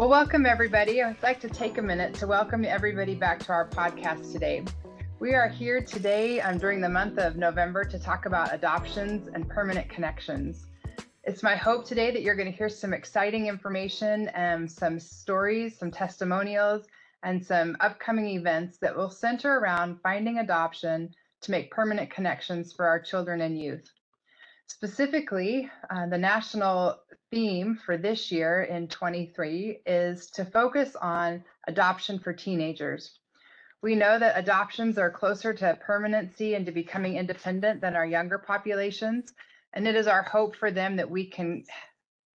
Well, welcome everybody. I'd like to take a minute to welcome everybody back to our podcast today. We are here today um, during the month of November to talk about adoptions and permanent connections. It's my hope today that you're going to hear some exciting information and some stories, some testimonials, and some upcoming events that will center around finding adoption to make permanent connections for our children and youth. Specifically, uh, the national theme for this year in 23 is to focus on adoption for teenagers. We know that adoptions are closer to permanency and to becoming independent than our younger populations, and it is our hope for them that we can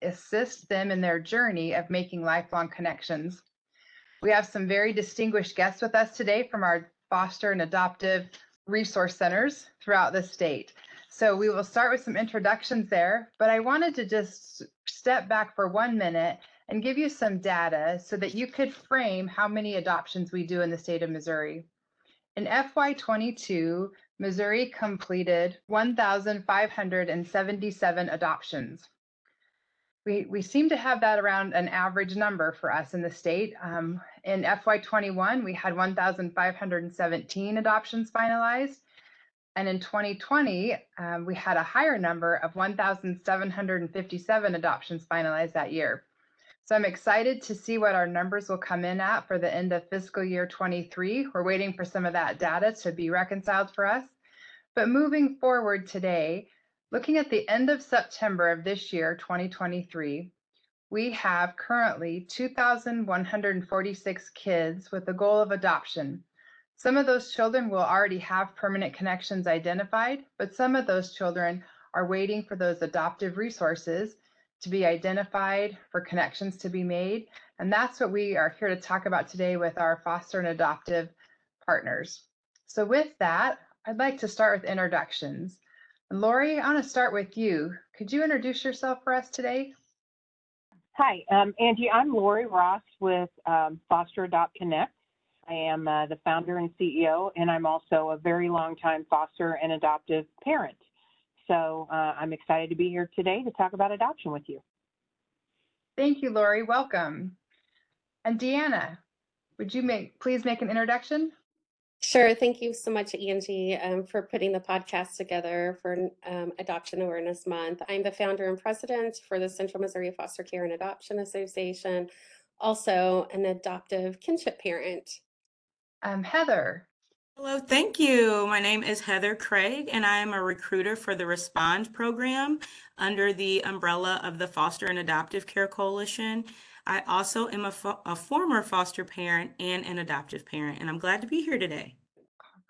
assist them in their journey of making lifelong connections. We have some very distinguished guests with us today from our foster and adoptive resource centers throughout the state. So we will start with some introductions there, but I wanted to just step back for one minute and give you some data so that you could frame how many adoptions we do in the state of Missouri. In FY22, Missouri completed 1,577 adoptions. We, we seem to have that around an average number for us in the state. Um, in FY21, we had 1,517 adoptions finalized. And in 2020, um, we had a higher number of 1,757 adoptions finalized that year. So I'm excited to see what our numbers will come in at for the end of fiscal year 23. We're waiting for some of that data to be reconciled for us. But moving forward today, looking at the end of September of this year, 2023, we have currently 2,146 kids with the goal of adoption. Some of those children will already have permanent connections identified, but some of those children are waiting for those adoptive resources to be identified, for connections to be made. And that's what we are here to talk about today with our foster and adoptive partners. So with that, I'd like to start with introductions. Lori, I want to start with you. Could you introduce yourself for us today? Hi, um, Angie. I'm Lori Ross with um, Foster Adopt Connect. I am uh, the founder and CEO, and I'm also a very long time foster and adoptive parent. So uh, I'm excited to be here today to talk about adoption with you. Thank you, Lori. Welcome. And Deanna, would you make please make an introduction? Sure. Thank you so much, Angie, um, for putting the podcast together for um, Adoption Awareness Month. I'm the founder and president for the Central Missouri Foster Care and Adoption Association, also an adoptive kinship parent. Um, Heather. Hello, thank you. My name is Heather Craig, and I am a recruiter for the Respond program under the umbrella of the Foster and Adoptive Care Coalition. I also am a, fo- a former foster parent and an adoptive parent, and I'm glad to be here today.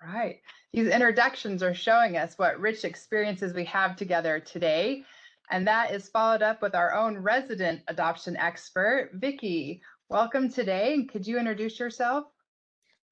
All right. These introductions are showing us what rich experiences we have together today. And that is followed up with our own resident adoption expert, Vickie. Welcome today. And Could you introduce yourself?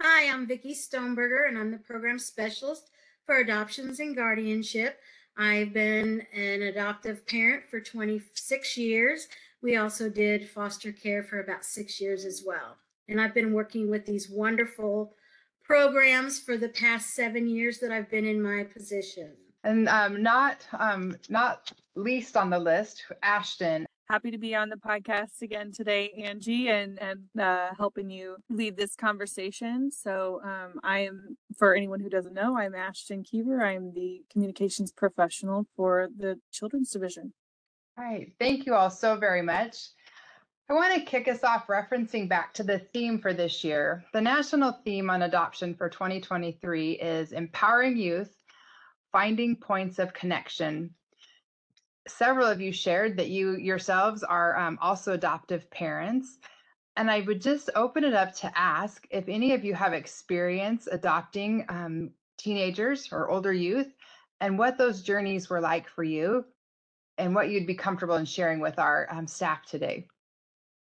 Hi, I'm Vickie Stoneberger, and I'm the program specialist for adoptions and guardianship. I've been an adoptive parent for 26 years. We also did foster care for about six years as well. And I've been working with these wonderful programs for the past seven years that I've been in my position. And um, not um, not least on the list, Ashton happy to be on the podcast again today, Angie, and and uh, helping you lead this conversation. So um, I am, for anyone who doesn't know, I'm Ashton Kever. I'm the communications professional for the Children's Division. All right, thank you all so very much. I want to kick us off referencing back to the theme for this year. The national theme on adoption for 2023 is empowering youth, finding points of connection several of you shared that you yourselves are um, also adoptive parents. And I would just open it up to ask if any of you have experience adopting um, teenagers or older youth and what those journeys were like for you and what you'd be comfortable in sharing with our um, staff today.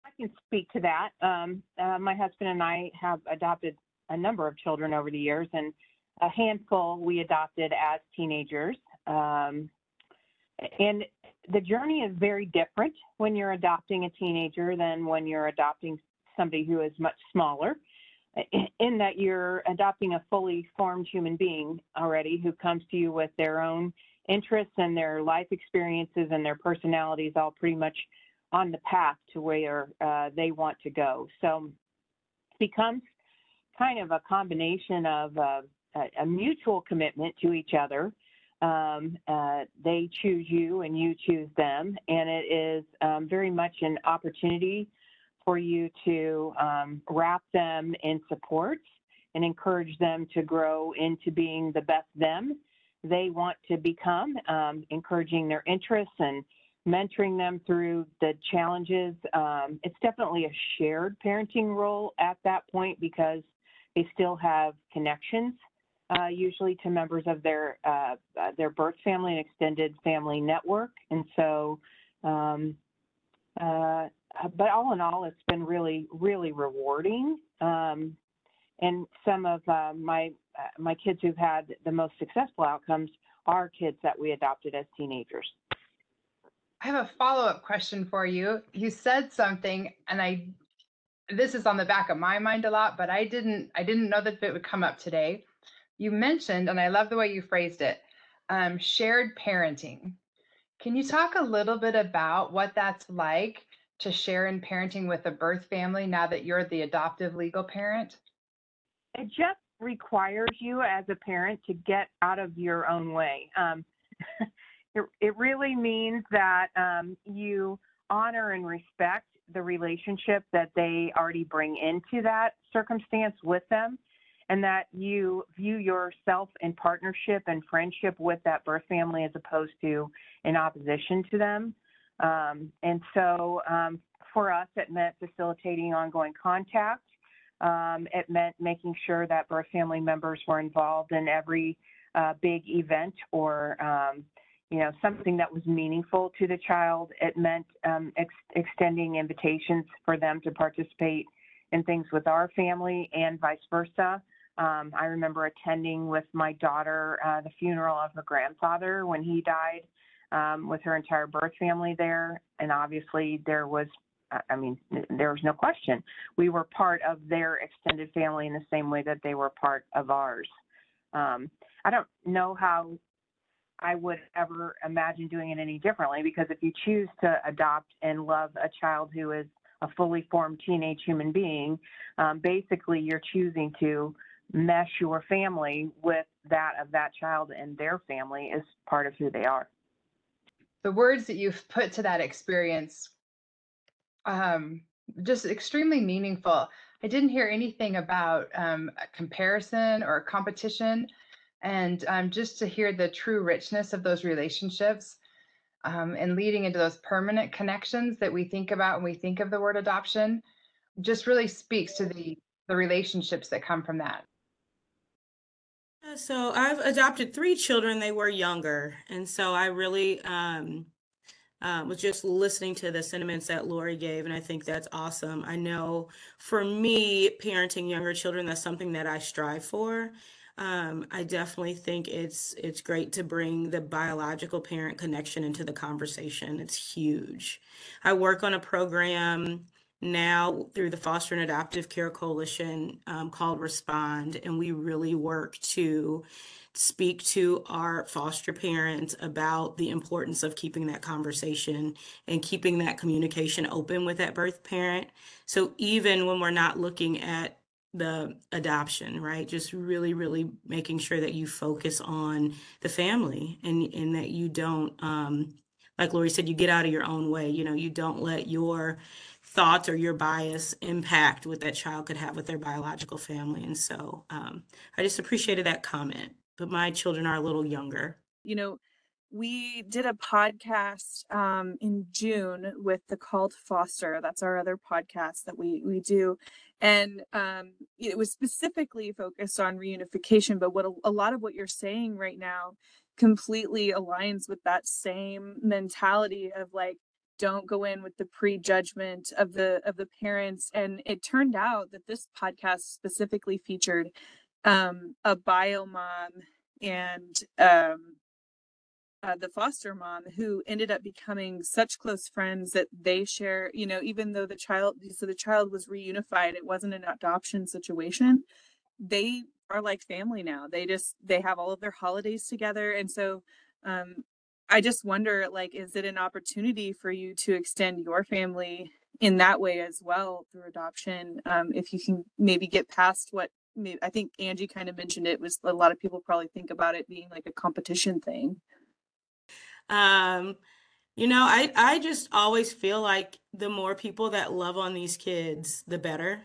I can speak to that. Um, uh, my husband and I have adopted a number of children over the years, and a handful we adopted as teenagers. Um, and the journey is very different when you're adopting a teenager than when you're adopting somebody who is much smaller in that you're adopting a fully formed human being already who comes to you with their own interests and their life experiences and their personalities all pretty much on the path to where uh, they want to go. So it becomes kind of a combination of uh, a, a, mutual commitment to each other. Um, uh, they choose you and you choose them, and it is um, very much an opportunity for you to um, wrap them in support and encourage them to grow into being the best them they want to become, um, encouraging their interests and mentoring them through the challenges. Um, it's definitely a shared parenting role at that point because they still have connections, uh, usually to members of their uh, their birth family and extended family network, and so. Um, uh, but all in all, it's been really, really rewarding. Um, and some of uh, my uh, my kids who've had the most successful outcomes are kids that we adopted as teenagers. I have a follow up question for you. You said something, and I this is on the back of my mind a lot, but I didn't I didn't know that it would come up today. You mentioned, and I love the way you phrased it, um, shared parenting. Can you talk a little bit about what that's like to share in parenting with a birth family now that you're the adoptive legal parent? It just requires you as a parent to get out of your own way. Um, it, it really means that um, you honor and respect the relationship that they already bring into that circumstance with them and that you view yourself in partnership and friendship with that birth family as opposed to in opposition to them. Um, and so um, for us, it meant facilitating ongoing contact. Um, it meant making sure that birth family members were involved in every uh, big event or um, you know, something that was meaningful to the child. It meant um, ex- extending invitations for them to participate in things with our family and vice versa. Um, I remember attending with my daughter uh, the funeral of her grandfather when he died um, with her entire birth family there. And obviously, there was, I mean, there was no question. We were part of their extended family in the same way that they were part of ours. Um, I don't know how I would ever imagine doing it any differently because if you choose to adopt and love a child who is a fully formed teenage human being, um, basically you're choosing to mesh your family with that of that child and their family as part of who they are. The words that you've put to that experience, um, just extremely meaningful. I didn't hear anything about um, comparison or competition and um, just to hear the true richness of those relationships um, and leading into those permanent connections that we think about when we think of the word adoption just really speaks to the the relationships that come from that so i've adopted three children they were younger and so i really um, uh, was just listening to the sentiments that Lori gave, and I think that's awesome. I know for me, parenting younger children, that's something that I strive for. Um, I definitely think it's it's great to bring the biological parent connection into the conversation. It's huge. I work on a program now through the Foster and Adoptive Care Coalition um, called Respond, and we really work to speak to our foster parents about the importance of keeping that conversation and keeping that communication open with that birth parent. So even when we're not looking at the adoption, right? Just really, really making sure that you focus on the family and and that you don't um like Lori said, you get out of your own way. You know, you don't let your thoughts or your bias impact what that child could have with their biological family. And so um, I just appreciated that comment. But my children are a little younger. You know, we did a podcast um, in June with the Call to Foster. That's our other podcast that we we do, and um, it was specifically focused on reunification. But what a, a lot of what you're saying right now completely aligns with that same mentality of like don't go in with the prejudgment of the of the parents. And it turned out that this podcast specifically featured um a bio mom and um uh, the foster mom who ended up becoming such close friends that they share you know even though the child so the child was reunified it wasn't an adoption situation. They are like family now. They just they have all of their holidays together. And so um I just wonder, like, is it an opportunity for you to extend your family in that way as well through adoption? Um, if you can maybe get past what maybe, I think Angie kind of mentioned it was a lot of people probably think about it being like a competition thing. Um, you know, I I just always feel like the more people that love on these kids, the better.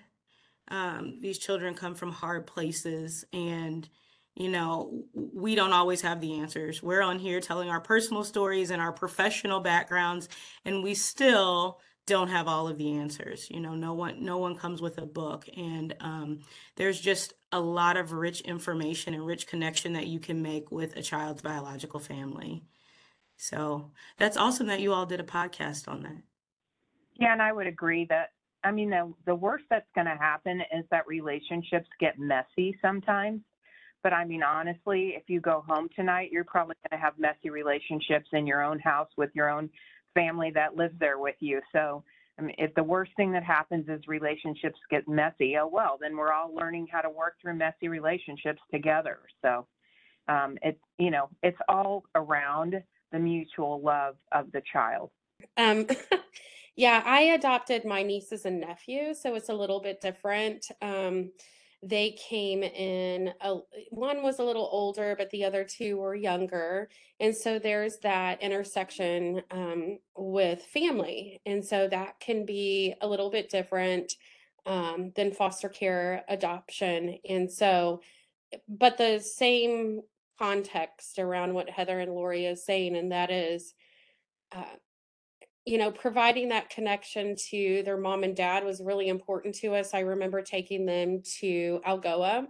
Um, these children come from hard places and you know, we don't always have the answers. We're on here telling our personal stories and our professional backgrounds, and we still don't have all of the answers. You know, no one no one comes with a book, and um, there's just a lot of rich information and rich connection that you can make with a child's biological family. So that's awesome that you all did a podcast on that. Yeah, and I would agree that I mean the the worst that's going to happen is that relationships get messy sometimes. But I mean honestly, if you go home tonight, you're probably going to have messy relationships in your own house with your own family that lives there with you. So I mean, if the worst thing that happens is relationships get messy, oh well, then we're all learning how to work through messy relationships together. So um, it's you know it's all around the mutual love of the child. Um, yeah, I adopted my nieces and nephews, so it's a little bit different. Um, they came in, a, one was a little older, but the other two were younger. And so there's that intersection um, with family. And so that can be a little bit different um, than foster care adoption. And so, but the same context around what Heather and Lori is saying, and that is, uh, you know, providing that connection to their mom and dad was really important to us. I remember taking them to Algoa.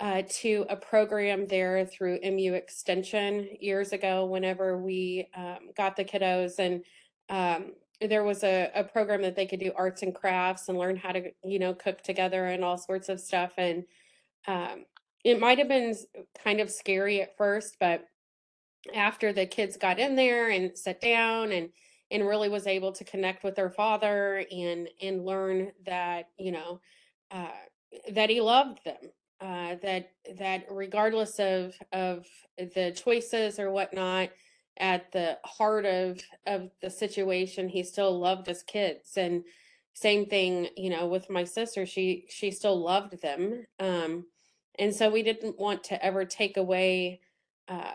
Uh, to a program there through MU Extension years ago, whenever we um, got the kiddos, and um, there was a, a program that they could do arts and crafts and learn how to, you know, cook together and all sorts of stuff. And um, it might have been kind of scary at first, but after the kids got in there and sat down and and really was able to connect with their father and and learn that you know uh, that he loved them uh, that that regardless of of the choices or whatnot at the heart of of the situation he still loved his kids and same thing you know with my sister she she still loved them um and so we didn't want to ever take away uh,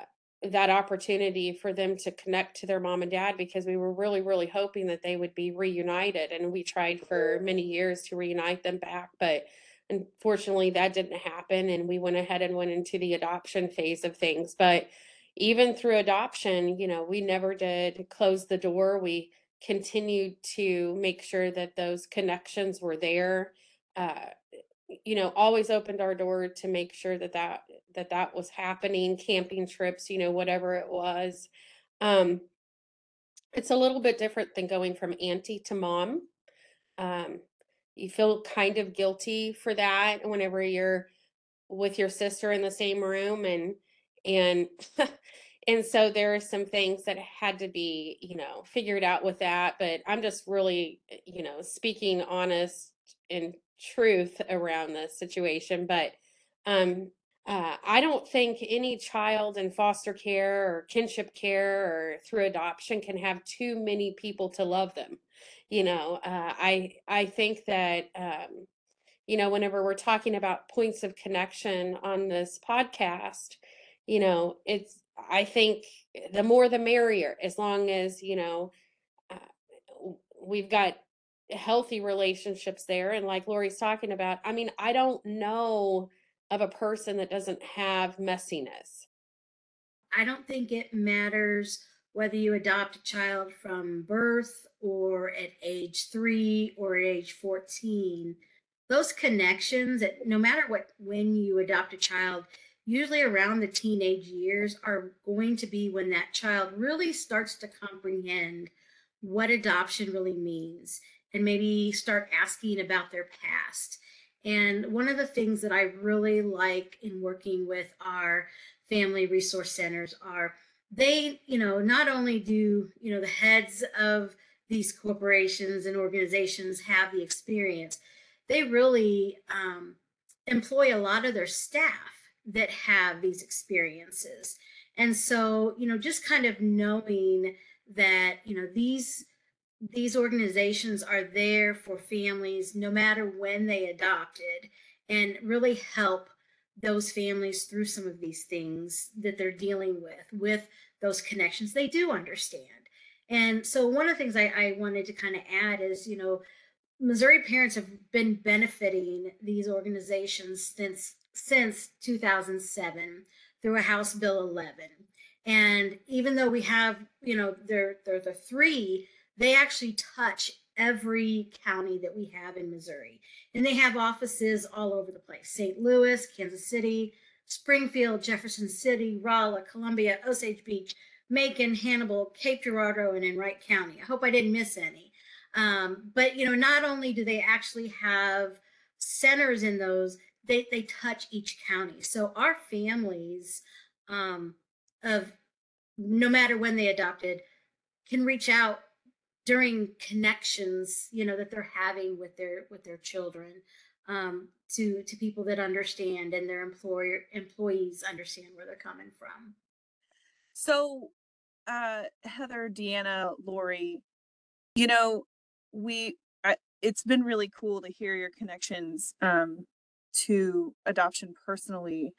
that opportunity for them to connect to their mom and dad because we were really, really hoping that they would be reunited. And we tried for many years to reunite them back, but unfortunately that didn't happen. And we went ahead and went into the adoption phase of things. But even through adoption, you know, we never did close the door. We continued to make sure that those connections were there. Uh, you know always opened our door to make sure that that that that was happening camping trips you know whatever it was. Um it's a little bit different than going from auntie to mom. Um you feel kind of guilty for that whenever you're with your sister in the same room and and and so there are some things that had to be you know figured out with that but i'm just really you know speaking honest and truth around this situation, but um, uh, I don't think any child in foster care or kinship care or through adoption can have too many people to love them. You know, uh, I I think that um, you know whenever we're talking about points of connection on this podcast, you know, it's I think the more the merrier. As long as you know uh, we've got healthy relationships there. And like Lori's talking about, I mean, I don't know of a person that doesn't have messiness. I don't think it matters whether you adopt a child from birth or at age three or at age 14. Those connections that no matter what, when you adopt a child, usually around the teenage years are going to be when that child really starts to comprehend what adoption really means and maybe start asking about their past. And one of the things that I really like in working with our family resource centers are they, you know, not only do, you know, the heads of these corporations and organizations have the experience, they really um, employ a lot of their staff that have these experiences. And so, you know, just kind of knowing that, you know, these these organizations are there for families no matter when they adopted and really help those families through some of these things that they're dealing with with those connections they do understand. And so one of the things i, I wanted to kind of add is you know missouri parents have been benefiting these organizations since since 2007 through a house bill 11 and even though we have you know they're they're the three they actually touch every county that we have in Missouri. And they have offices all over the place St. Louis, Kansas City, Springfield, Jefferson City, Rolla, Columbia, Osage Beach, Macon, Hannibal, Cape Girardeau, and in Wright County. I hope I didn't miss any. Um, but you know, not only do they actually have centers in those, they, they touch each county. So our families um, of no matter when they adopted can reach out during connections you know that they're having with their with their children um, to to people that understand and their employer employees understand where they're coming from. So uh heather deanna lori you know we I, it's been really cool to hear your connections um to adoption personally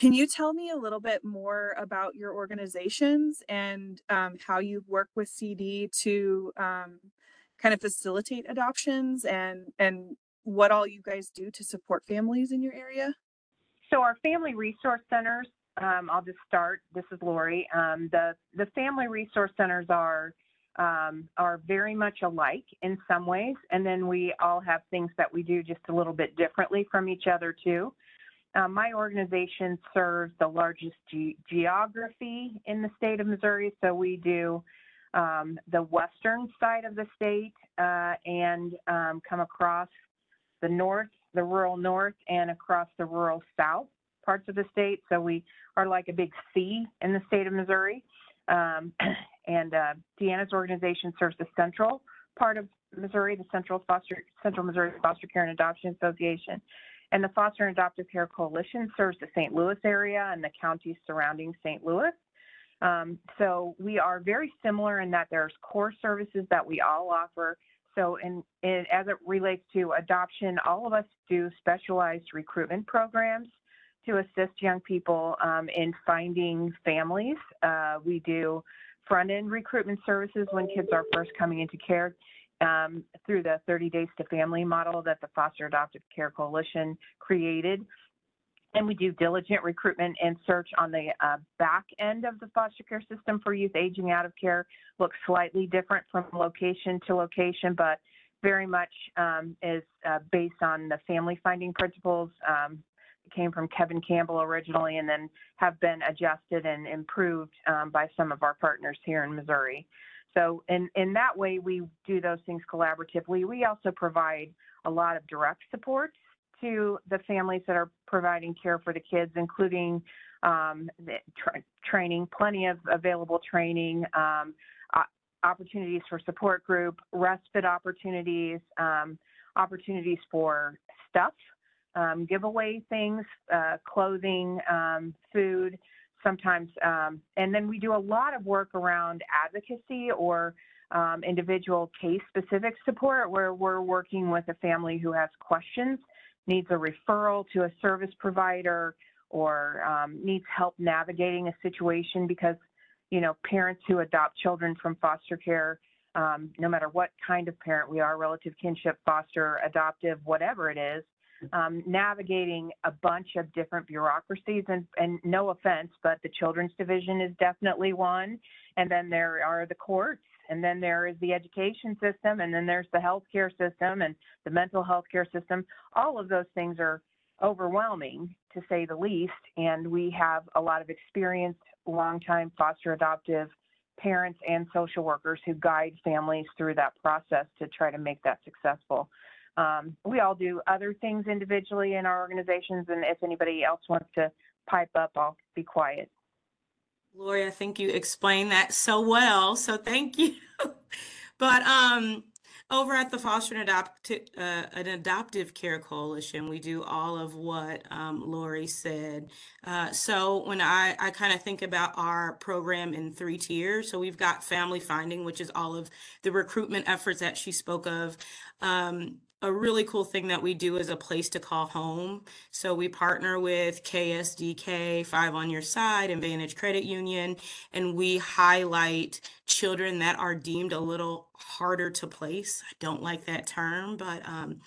can you tell me a little bit more about your organizations and um, how you work with CD to um, kind of facilitate adoptions and and what all you guys do to support families in your area? So our family resource centers, um, I'll just start. This is Lori. Um, the the family resource centers are um, are very much alike in some ways, and then we all have things that we do just a little bit differently from each other too. Uh, my organization serves the largest ge- geography in the state of Missouri, so we do um, the western side of the state uh, and um, come across the north, the rural north, and across the rural south parts of the state. So we are like a big C in the state of Missouri. Um, and uh, Deanna's organization serves the central part of Missouri, the Central Foster Central Missouri Foster Care and Adoption Association. And the Foster and Adoptive Care Coalition serves the St. Louis area and the counties surrounding St. Louis. Um, so we are very similar in that there's core services that we all offer. So in, in, as it relates to adoption, all of us do specialized recruitment programs to assist young people um, in finding families. Uh, we do front-end recruitment services when kids are first coming into care um, through the 30 Days to Family model that the Foster Adoptive Care Coalition created. And we do diligent recruitment and search on the uh, back end of the foster care system for youth aging out of care. Looks slightly different from location to location, but very much um, is uh, based on the family finding principles. Um, came from Kevin Campbell originally and then have been adjusted and improved um, by some of our partners here in Missouri. So in, in that way, we do those things collaboratively. We also provide a lot of direct support to the families that are providing care for the kids, including um, tra- training, plenty of available training, um, opportunities for support group, respite opportunities, um, opportunities for stuff, um, giveaway things, uh, clothing, um, food, sometimes, um, and then we do a lot of work around advocacy or um, individual case specific support where we're working with a family who has questions, needs a referral to a service provider, or um, needs help navigating a situation because, you know, parents who adopt children from foster care, um, no matter what kind of parent we are, relative kinship, foster, adoptive, whatever it is, um, navigating a bunch of different bureaucracies. And, and no offense, but the Children's Division is definitely one. And then there are the courts, and then there is the education system, and then there's the healthcare system and the mental health care system. All of those things are overwhelming, to say the least. And we have a lot of experienced, longtime foster adoptive parents and social workers who guide families through that process to try to make that successful. Um, we all do other things individually in our organizations, and if anybody else wants to pipe up, I'll be quiet. Lori, I think you explained that so well. So thank you. but um, Over at the Foster and Adopt uh, an Adoptive Care Coalition, we do all of what um, Lori said. Uh, so when I, I kind of think about our program in three tiers, so we've got family finding, which is all of the recruitment efforts that she spoke of. Um, a really cool thing that we do is a place to call home. So we partner with KSDK, Five on Your Side, and Vantage Credit Union, and we highlight children that are deemed a little harder to place. I don't like that term, but um,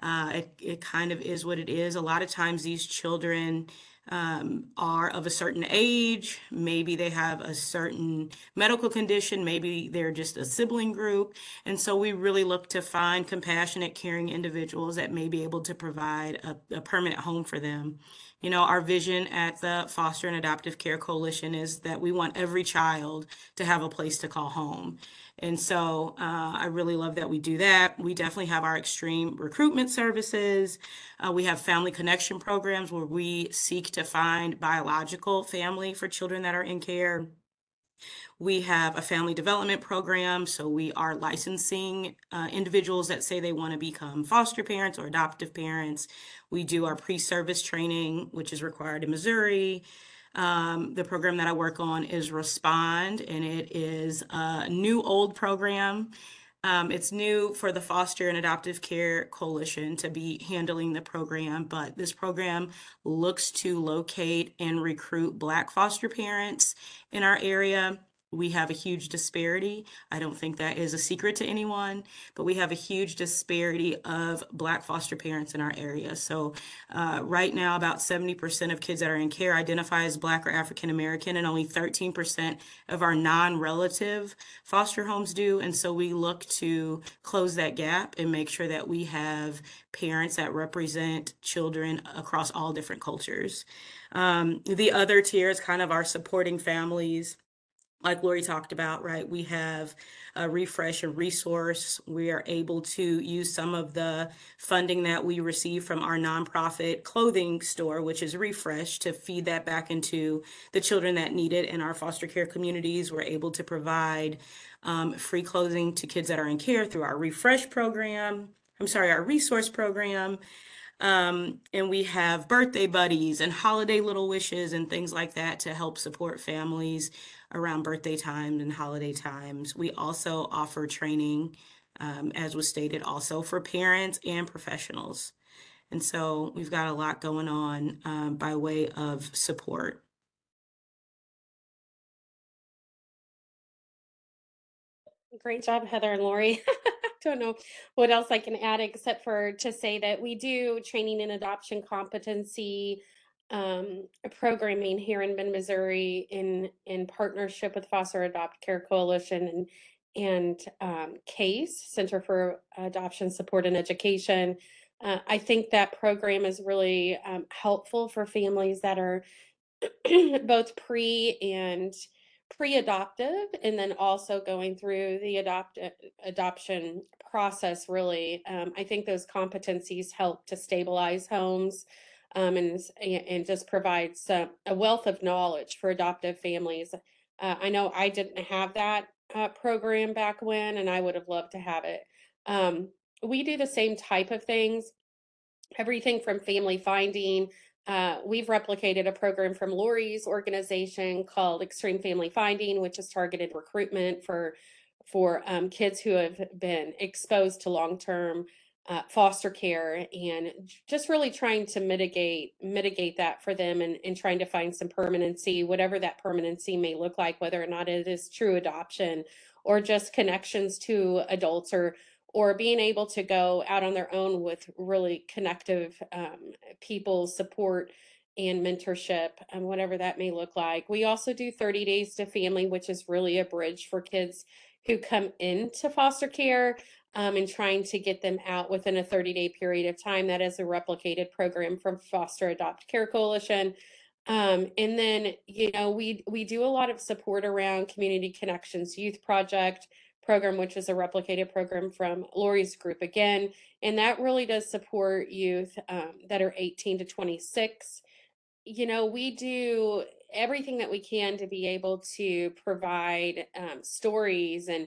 uh, it, it kind of is what it is. A lot of times these children um, are of a certain age. Maybe they have a certain medical condition. Maybe they're just a sibling group. And so we really look to find compassionate, caring individuals that may be able to provide a, a permanent home for them. You know, our vision at the Foster and Adoptive Care Coalition is that we want every child to have a place to call home. And so uh, I really love that we do that. We definitely have our extreme recruitment services. Uh, we have family connection programs where we seek to find biological family for children that are in care. We have a family development program. So we are licensing uh, individuals that say they want to become foster parents or adoptive parents. We do our pre service training, which is required in Missouri. Um, the program that I work on is Respond, and it is a new old program. Um, it's new for the Foster and Adoptive Care Coalition to be handling the program, but this program looks to locate and recruit Black foster parents in our area we have a huge disparity. I don't think that is a secret to anyone, but we have a huge disparity of Black foster parents in our area. So, uh, right now, about 70% of kids that are in care identify as Black or African American, and only 13% of our non relative foster homes do. And so, we look to close that gap and make sure that we have parents that represent children across all different cultures. Um, the other tier is kind of our supporting families like Lori talked about, right? We have a refresh and resource. We are able to use some of the funding that we receive from our nonprofit clothing store, which is Refresh, to feed that back into the children that need it in our foster care communities. We're able to provide um, free clothing to kids that are in care through our Refresh program. I'm sorry, our resource program. Um, and we have birthday buddies and holiday little wishes and things like that to help support families around birthday times and holiday times. We also offer training, um, as was stated, also for parents and professionals. And so we've got a lot going on um, by way of support. Great job, Heather and Lori. I don't know what else I can add except for to say that we do training and adoption competency um, programming here in Bend, Missouri, in in partnership with Foster Adopt Care Coalition and and um, CASE Center for Adoption Support and Education. Uh, I think that program is really um, helpful for families that are both pre and pre-adoptive and then also going through the adopt adoption process really um, i think those competencies help to stabilize homes um, and and just provides a, wealth of knowledge for adoptive families. Uh, i know i didn't have that uh, program back when and i would have loved to have it. Um, we do the same type of things. Everything from family finding uh, we've replicated a program from Lori's organization called Extreme Family Finding, which is targeted recruitment for for um, kids who have been exposed to long term uh, foster care, and just really trying to mitigate mitigate that for them, and, and trying to find some permanency, whatever that permanency may look like, whether or not it is true adoption or just connections to adults or or being able to go out on their own with really connective um, people support and mentorship and whatever that may look like. We also do 30 days to family which is really a bridge for kids who come into foster care um, and trying to get them out within a 30 day period of time that is a replicated program from foster adopt care coalition um, and then you know we we do a lot of support around community connections youth project program, which is a replicated program from Lori's group again. And that really does support youth um, that are 18 to 26. You know, we do everything that we can to be able to provide um, stories and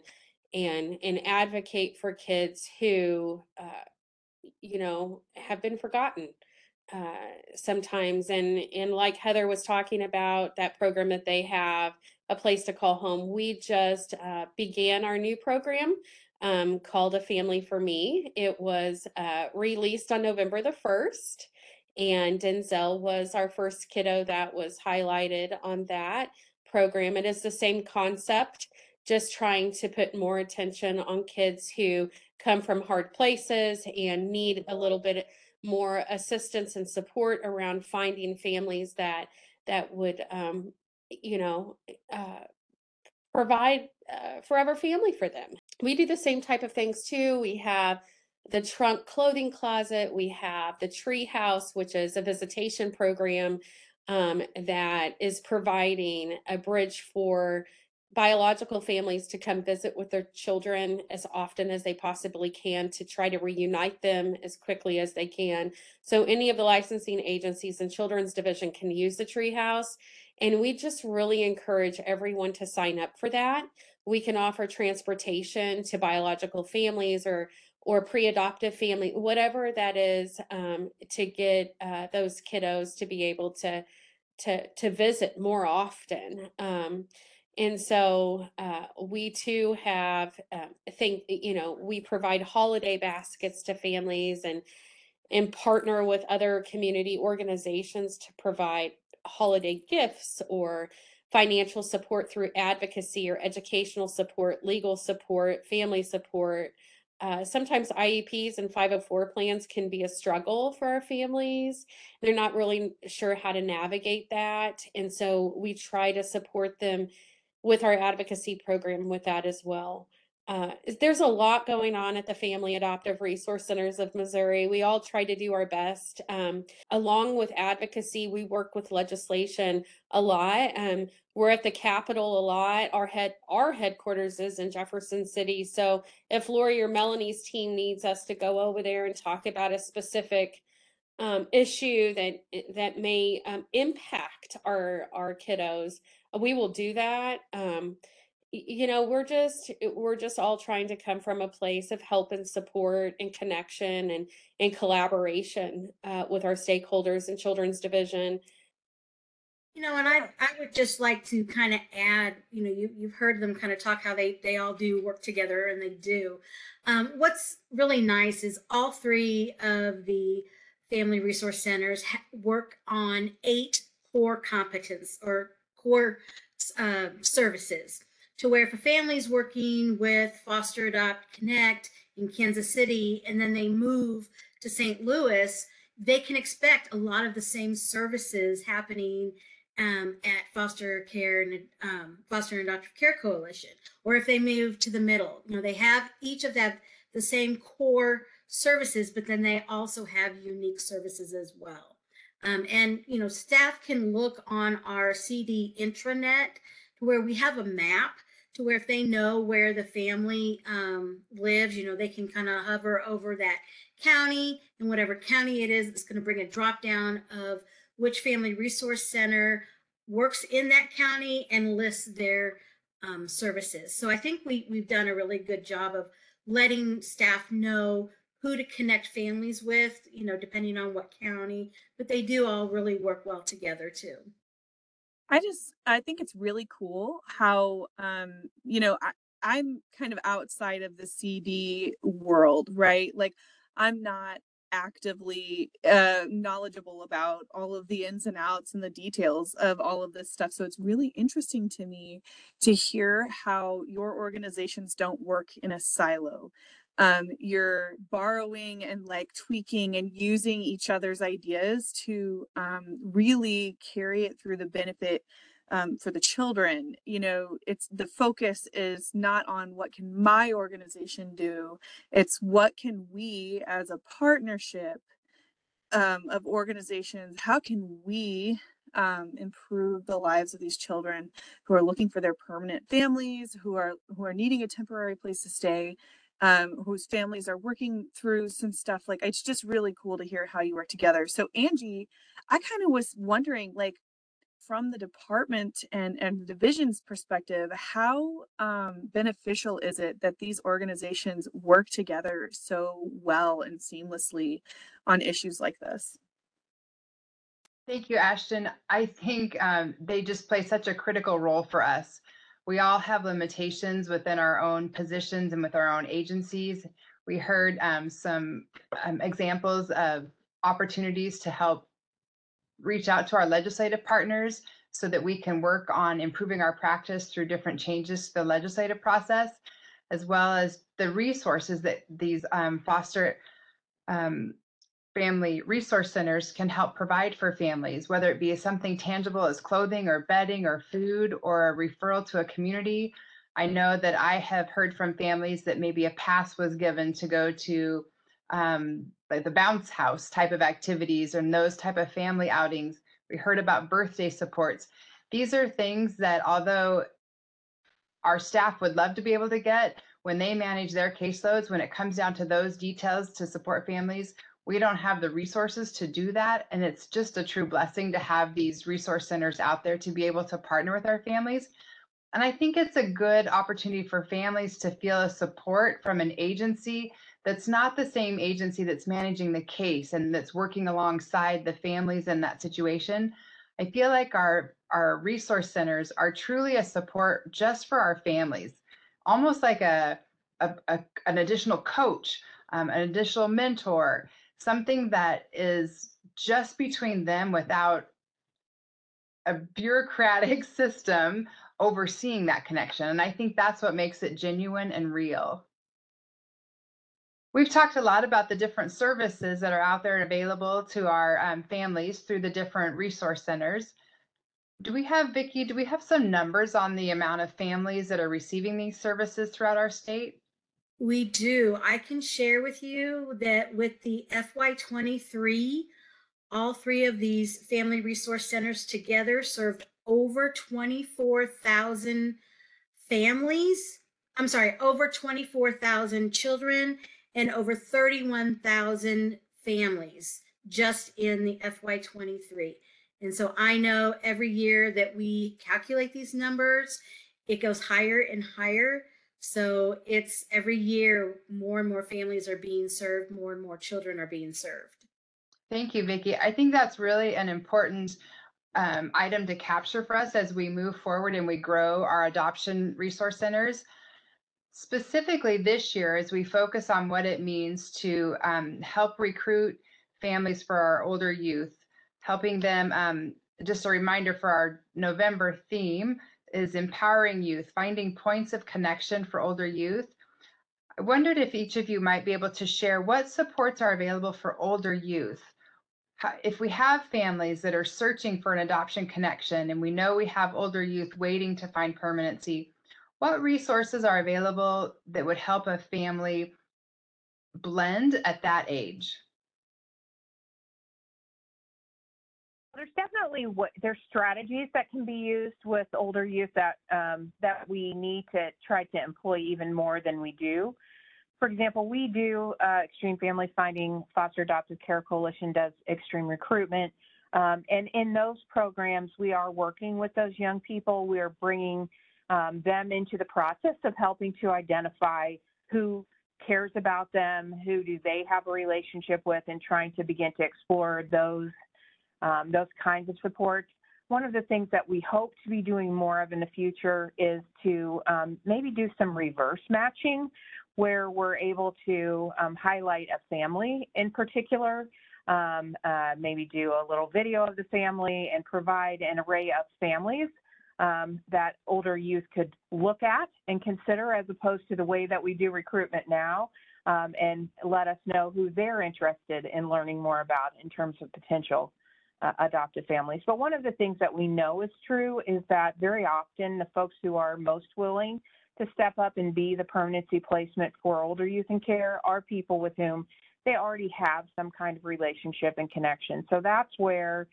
and and advocate for kids who uh, you know have been forgotten uh, sometimes. And and like heather was talking about that program that they have a place to call home we just uh, began our new program um, called a family for me. It was uh, released on november the 1st and denzel was our first kiddo that was highlighted on that program it is the same concept just trying to put more attention on kids who come from hard places and need a little bit more assistance and support around finding families that that would um, you know uh, provide uh, forever family for them. We do the same type of things too. We have the trunk clothing closet we have the tree house which is a visitation program um, that is providing a bridge for biological families to come visit with their children as often as they possibly can to try to reunite them as quickly as they can. So any of the licensing agencies and children's division can use the treehouse. And we just really encourage everyone to sign up for that. We can offer transportation to biological families or or pre-adoptive family, whatever that is, um, to get uh, those kiddos to be able to to to visit more often. Um, and so uh, we too have, uh, think, you know, we provide holiday baskets to families and and partner with other community organizations to provide holiday gifts or financial support through advocacy or educational support, legal support, family support. Uh, sometimes IEPs and 504 plans can be a struggle for our families. They're not really sure how to navigate that. And so we try to support them with our advocacy program with that as well. Uh, there's a lot going on at the Family Adoptive Resource Centers of Missouri. We all try to do our best. Um, along with advocacy, we work with legislation a lot. Um, we're at the Capitol a lot. Our head our headquarters is in Jefferson City. So if Lori or Melanie's team needs us to go over there and talk about a specific um, issue that that may um, impact our our kiddos, we will do that. You know, we're just we're just all trying to come from a place of help and support and connection and and collaboration uh, with our stakeholders and children's division. You know, and I I would just like to kind of add, you know, you you've heard them kind of talk how they they all do work together and they do. Um, what's really nice is all three of the family resource centers work on eight core competence or core uh, services to where if a family's working with Foster Adopt Connect in Kansas City and then they move to St. Louis, they can expect a lot of the same services happening um, at foster care and um, foster and adoptive care coalition or if they move to the middle you know they have each of that the same core services but then they also have unique services as well um, and, you know, staff can look on our CD intranet where we have a map to where if they know where the family um, lives, you know, they can kind of hover over that county and whatever county it is, it's going to bring a drop down of which family resource center works in that county and lists their um, services. So I think we, we've done a really good job of letting staff know who to connect families with, you know, depending on what county, but they do all really work well together too. I just I think it's really cool how um you know I I'm kind of outside of the CD world, right? Like I'm not actively uh, knowledgeable about all of the ins and outs and the details of all of this stuff. So it's really interesting to me to hear how your organizations don't work in a silo um, you're borrowing and like tweaking and using each other's ideas to um, really carry it through the benefit um, for the children you know it's the focus is not on what can my organization do it's what can we as a partnership um, of organizations how can we um, improve the lives of these children who are looking for their permanent families who are who are needing a temporary place to stay um, whose families are working through some stuff. Like it's just really cool to hear how you work together. So Angie, I kind of was wondering, like, from the department and, and the division's perspective, how um, beneficial is it that these organizations work together so well and seamlessly on issues like this? Thank you, Ashton. I think um, they just play such a critical role for us. We all have limitations within our own positions and with our own agencies. We heard um, some um, examples of opportunities to help reach out to our legislative partners so that we can work on improving our practice through different changes to the legislative process, as well as the resources that these um, foster um, family resource centers can help provide for families, whether it be something tangible as clothing or bedding or food or a referral to a community. I know that I have heard from families that maybe a pass was given to go to um, like the bounce house type of activities and those type of family outings. We heard about birthday supports. These are things that although our staff would love to be able to get, when they manage their caseloads, when it comes down to those details to support families, we don't have the resources to do that. And it's just a true blessing to have these resource centers out there to be able to partner with our families. And I think it's a good opportunity for families to feel a support from an agency that's not the same agency that's managing the case and that's working alongside the families in that situation. I feel like our our resource centers are truly a support just for our families, almost like a, a, a an additional coach, um, an additional mentor, something that is just between them without a bureaucratic system overseeing that connection. And I think that's what makes it genuine and real. We've talked a lot about the different services that are out there and available to our um, families through the different resource centers. Do we have, Vickie, do we have some numbers on the amount of families that are receiving these services throughout our state? We do. I can share with you that with the FY23, all three of these family resource centers together served over 24,000 families. I'm sorry, over 24,000 children and over 31,000 families just in the FY23. And so I know every year that we calculate these numbers, it goes higher and higher. So it's every year more and more families are being served, more and more children are being served. Thank you, Vickie. I think that's really an important um, item to capture for us as we move forward and we grow our adoption resource centers specifically this year as we focus on what it means to um, help recruit families for our older youth, helping them, um, just a reminder for our November theme is empowering youth, finding points of connection for older youth. I wondered if each of you might be able to share what supports are available for older youth. If we have families that are searching for an adoption connection and we know we have older youth waiting to find permanency, what resources are available that would help a family blend at that age? There's definitely what there's strategies that can be used with older youth that um, that we need to try to employ even more than we do. For example, we do uh, Extreme Family Finding Foster Adoptive Care Coalition does extreme recruitment, um, and in those programs, we are working with those young people. We are bringing um, them into the process of helping to identify who cares about them, who do they have a relationship with, and trying to begin to explore those um, those kinds of supports. One of the things that we hope to be doing more of in the future is to um, maybe do some reverse matching, where we're able to um, highlight a family in particular, um, uh, maybe do a little video of the family and provide an array of families um, that older youth could look at and consider as opposed to the way that we do recruitment now um, and let us know who they're interested in learning more about in terms of potential uh, adoptive families. But one of the things that we know is true is that very often the folks who are most willing to step up and be the permanency placement for older youth in care are people with whom they already have some kind of relationship and connection. So that's where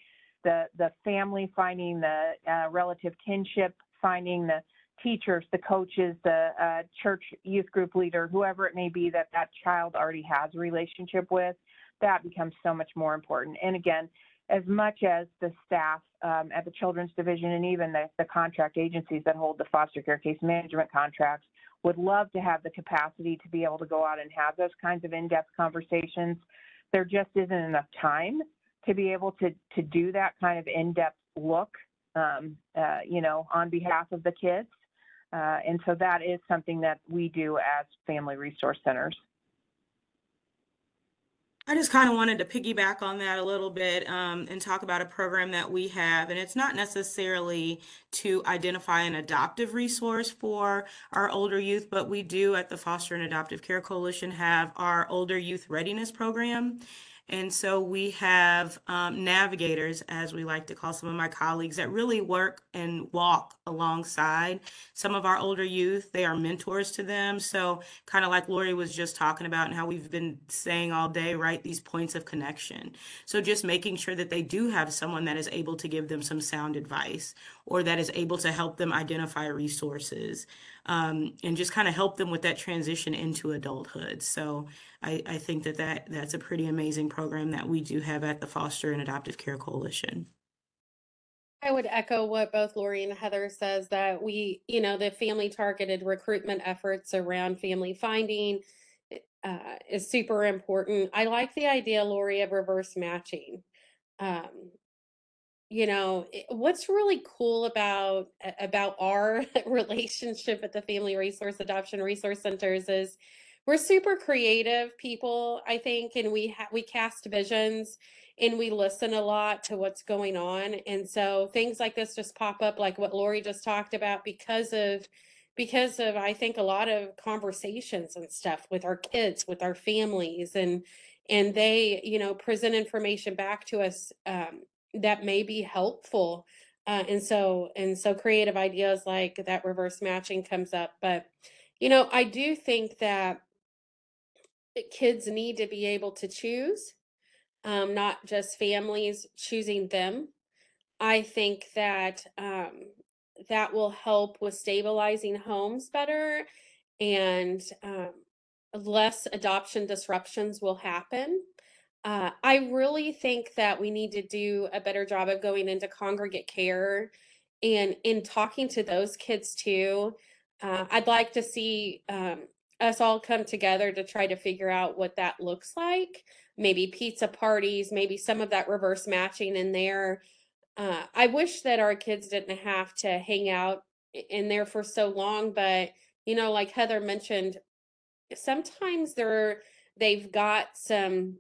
the the family finding the uh, relative kinship, finding the teachers, the coaches, the uh, church youth group leader, whoever it may be that that child already has a relationship with, that becomes so much more important. And again, as much as the staff um, at the Children's Division and even the, the contract agencies that hold the foster care case management contracts would love to have the capacity to be able to go out and have those kinds of in-depth conversations. There just isn't enough time to be able to to do that kind of in-depth look, um, uh, you know, on behalf of the kids. Uh, and so that is something that we do as family resource centers. I just kind of wanted to piggyback on that a little bit um, and talk about a program that we have. And it's not necessarily to identify an adoptive resource for our older youth, but we do at the Foster and Adoptive Care Coalition have our Older Youth Readiness Program. And so we have um, navigators, as we like to call some of my colleagues, that really work and walk alongside some of our older youth. They are mentors to them. So, kind of like Lori was just talking about, and how we've been saying all day, right? These points of connection. So, just making sure that they do have someone that is able to give them some sound advice or that is able to help them identify resources um, and just kind of help them with that transition into adulthood. So I, I think that, that that's a pretty amazing program that we do have at the Foster and Adoptive Care Coalition. I would echo what both Lori and Heather says that we, you know, the family targeted recruitment efforts around family finding uh, is super important. I like the idea, Lori, of reverse matching. Um, you know what's really cool about about our relationship at the family resource adoption resource centers is we're super creative people i think and we ha- we cast visions and we listen a lot to what's going on and so things like this just pop up like what lori just talked about because of because of i think a lot of conversations and stuff with our kids with our families and and they you know present information back to us um, that may be helpful. Uh, and so and so creative ideas like that reverse matching comes up. But you know, I do think that kids need to be able to choose, um, not just families choosing them. I think that um, that will help with stabilizing homes better and um, less adoption disruptions will happen. Uh, I really think that we need to do a better job of going into congregate care and in talking to those kids too. Uh, I'd like to see um, us all come together to try to figure out what that looks like. Maybe pizza parties, maybe some of that reverse matching in there. Uh, I wish that our kids didn't have to hang out in there for so long, but you know, like Heather mentioned, sometimes they're they've got some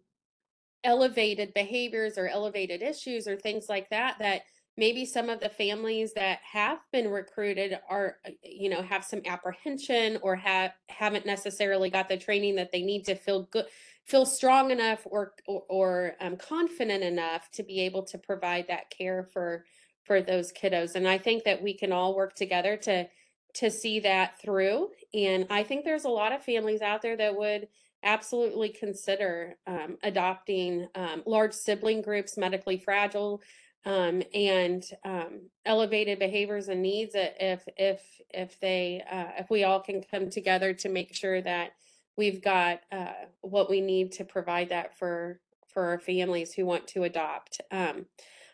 elevated behaviors or elevated issues or things like that that maybe some of the families that have been recruited are uh, you know have some apprehension or have haven't necessarily got the training that they need to feel good feel strong enough or or, or um, confident enough to be able to provide that care for for those kiddos. And i think that we can all work together to to see that through. And i think there's a lot of families out there that would absolutely consider um, adopting um, large sibling groups, medically fragile, um, and um, elevated behaviors and needs. If if if they uh, if we all can come together to make sure that we've got uh, what we need to provide that for for our families who want to adopt. Um,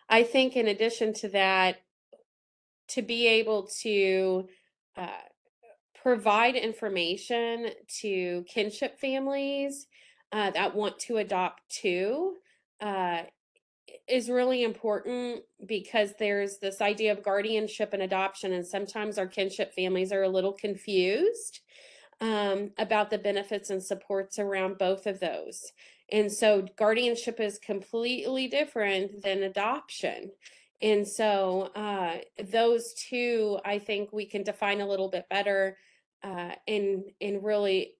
I think in addition to that, to be able to uh, provide information to kinship families uh, that want to adopt too uh, is really important because there's this idea of guardianship and adoption, and sometimes our kinship families are a little confused um, about the benefits and supports around both of those. And so, guardianship is completely different than adoption. And so, uh, those two, I think we can define a little bit better uh, and and really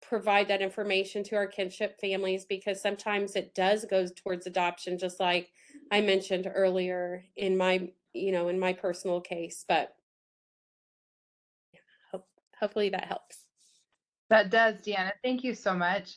provide that information to our kinship families because sometimes it does go towards adoption just like i mentioned earlier in my you know in my personal case but hope, hopefully that helps. That does deanna thank you so much.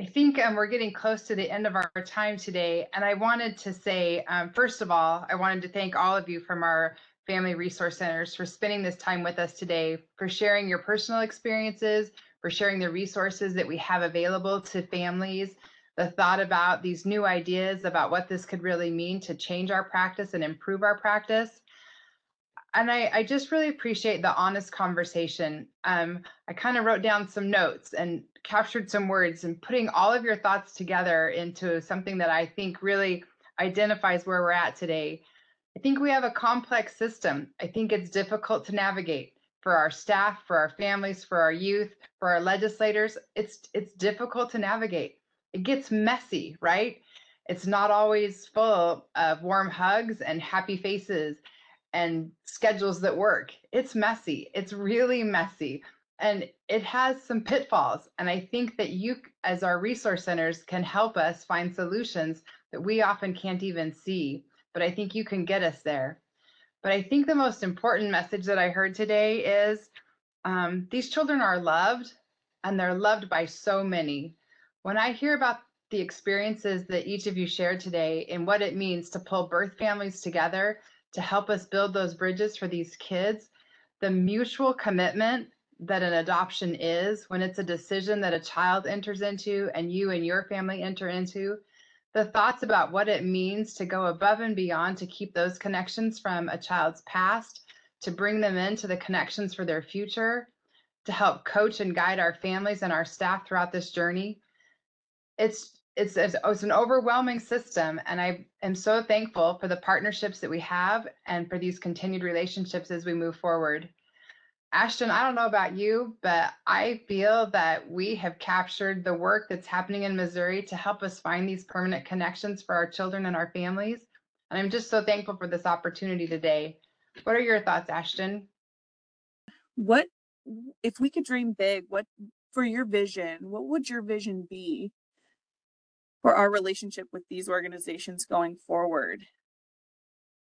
I think um, we're getting close to the end of our time today and i wanted to say um, first of all i wanted to thank all of you from our Family Resource Centers for spending this time with us today, for sharing your personal experiences, for sharing the resources that we have available to families, the thought about these new ideas about what this could really mean to change our practice and improve our practice. And I, I just really appreciate the honest conversation. Um, I kind of wrote down some notes and captured some words and putting all of your thoughts together into something that I think really identifies where we're at today. I think we have a complex system. I think it's difficult to navigate for our staff, for our families, for our youth, for our legislators. It's it's difficult to navigate it gets messy, right? It's not always full of warm hugs and happy faces and schedules that work. It's messy. It's really messy. And it has some pitfalls. And I think that you, as our resource centers, can help us find solutions that we often can't even see. But I think you can get us there. But I think the most important message that I heard today is um, these children are loved and they're loved by so many. When I hear about the experiences that each of you shared today and what it means to pull birth families together to help us build those bridges for these kids, the mutual commitment that an adoption is when it's a decision that a child enters into and you and your family enter into, the thoughts about what it means to go above and beyond to keep those connections from a child's past, to bring them into the connections for their future, to help coach and guide our families and our staff throughout this journey. It's it's it's an overwhelming system and i am so thankful for the partnerships that we have and for these continued relationships as we move forward ashton i don't know about you but i feel that we have captured the work that's happening in missouri to help us find these permanent connections for our children and our families and i'm just so thankful for this opportunity today what are your thoughts ashton what if we could dream big what for your vision what would your vision be for our relationship with these organizations going forward.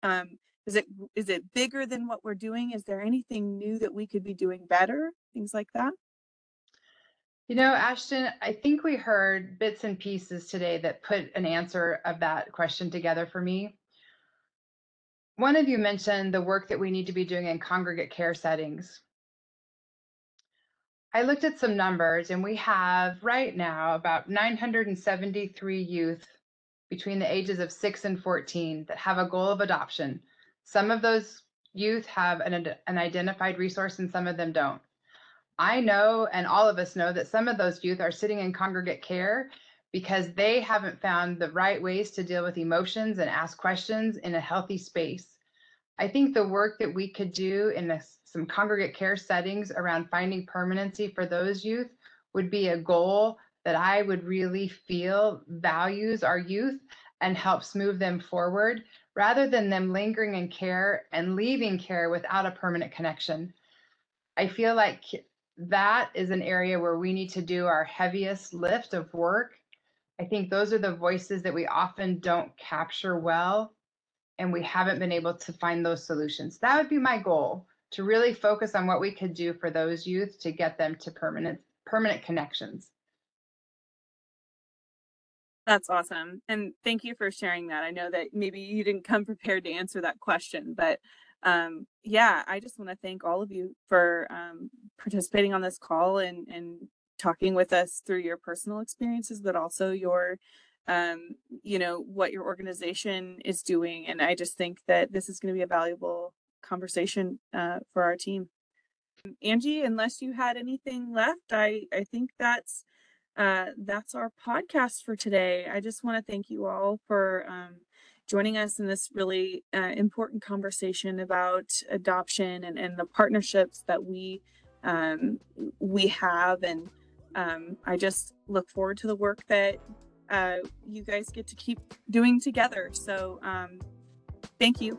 Um, is it is it bigger than what we're doing? Is there anything new that we could be doing better? Things like that. You know, Ashton, I think we heard bits and pieces today that put an answer of that question together for me. One of you mentioned the work that we need to be doing in congregate care settings. I looked at some numbers, and we have right now about 973 youth between the ages of 6 and 14 that have a goal of adoption. Some of those youth have an, an identified resource, and some of them don't. I know, and all of us know, that some of those youth are sitting in congregate care because they haven't found the right ways to deal with emotions and ask questions in a healthy space. I think the work that we could do in this some congregate care settings around finding permanency for those youth would be a goal that I would really feel values our youth and helps move them forward rather than them lingering in care and leaving care without a permanent connection. I feel like that is an area where we need to do our heaviest lift of work. I think those are the voices that we often don't capture well, and we haven't been able to find those solutions. That would be my goal to really focus on what we could do for those youth to get them to permanent permanent connections. That's awesome. And thank you for sharing that. I know that maybe you didn't come prepared to answer that question, but um, yeah, I just want to thank all of you for um, participating on this call and, and talking with us through your personal experiences, but also your, um, you know, what your organization is doing. And I just think that this is going to be a valuable conversation uh, for our team. Angie, unless you had anything left, I I think that's uh, that's our podcast for today. I just want to thank you all for um, joining us in this really uh, important conversation about adoption and, and the partnerships that we um, we have, and um, I just look forward to the work that uh, you guys get to keep doing together. So, um, thank you.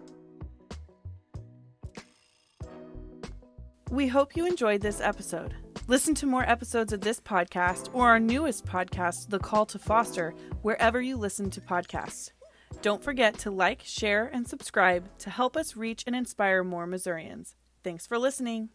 We hope you enjoyed this episode. Listen to more episodes of this podcast or our newest podcast, The Call to Foster, wherever you listen to podcasts. Don't forget to like, share, and subscribe to help us reach and inspire more Missourians. Thanks for listening.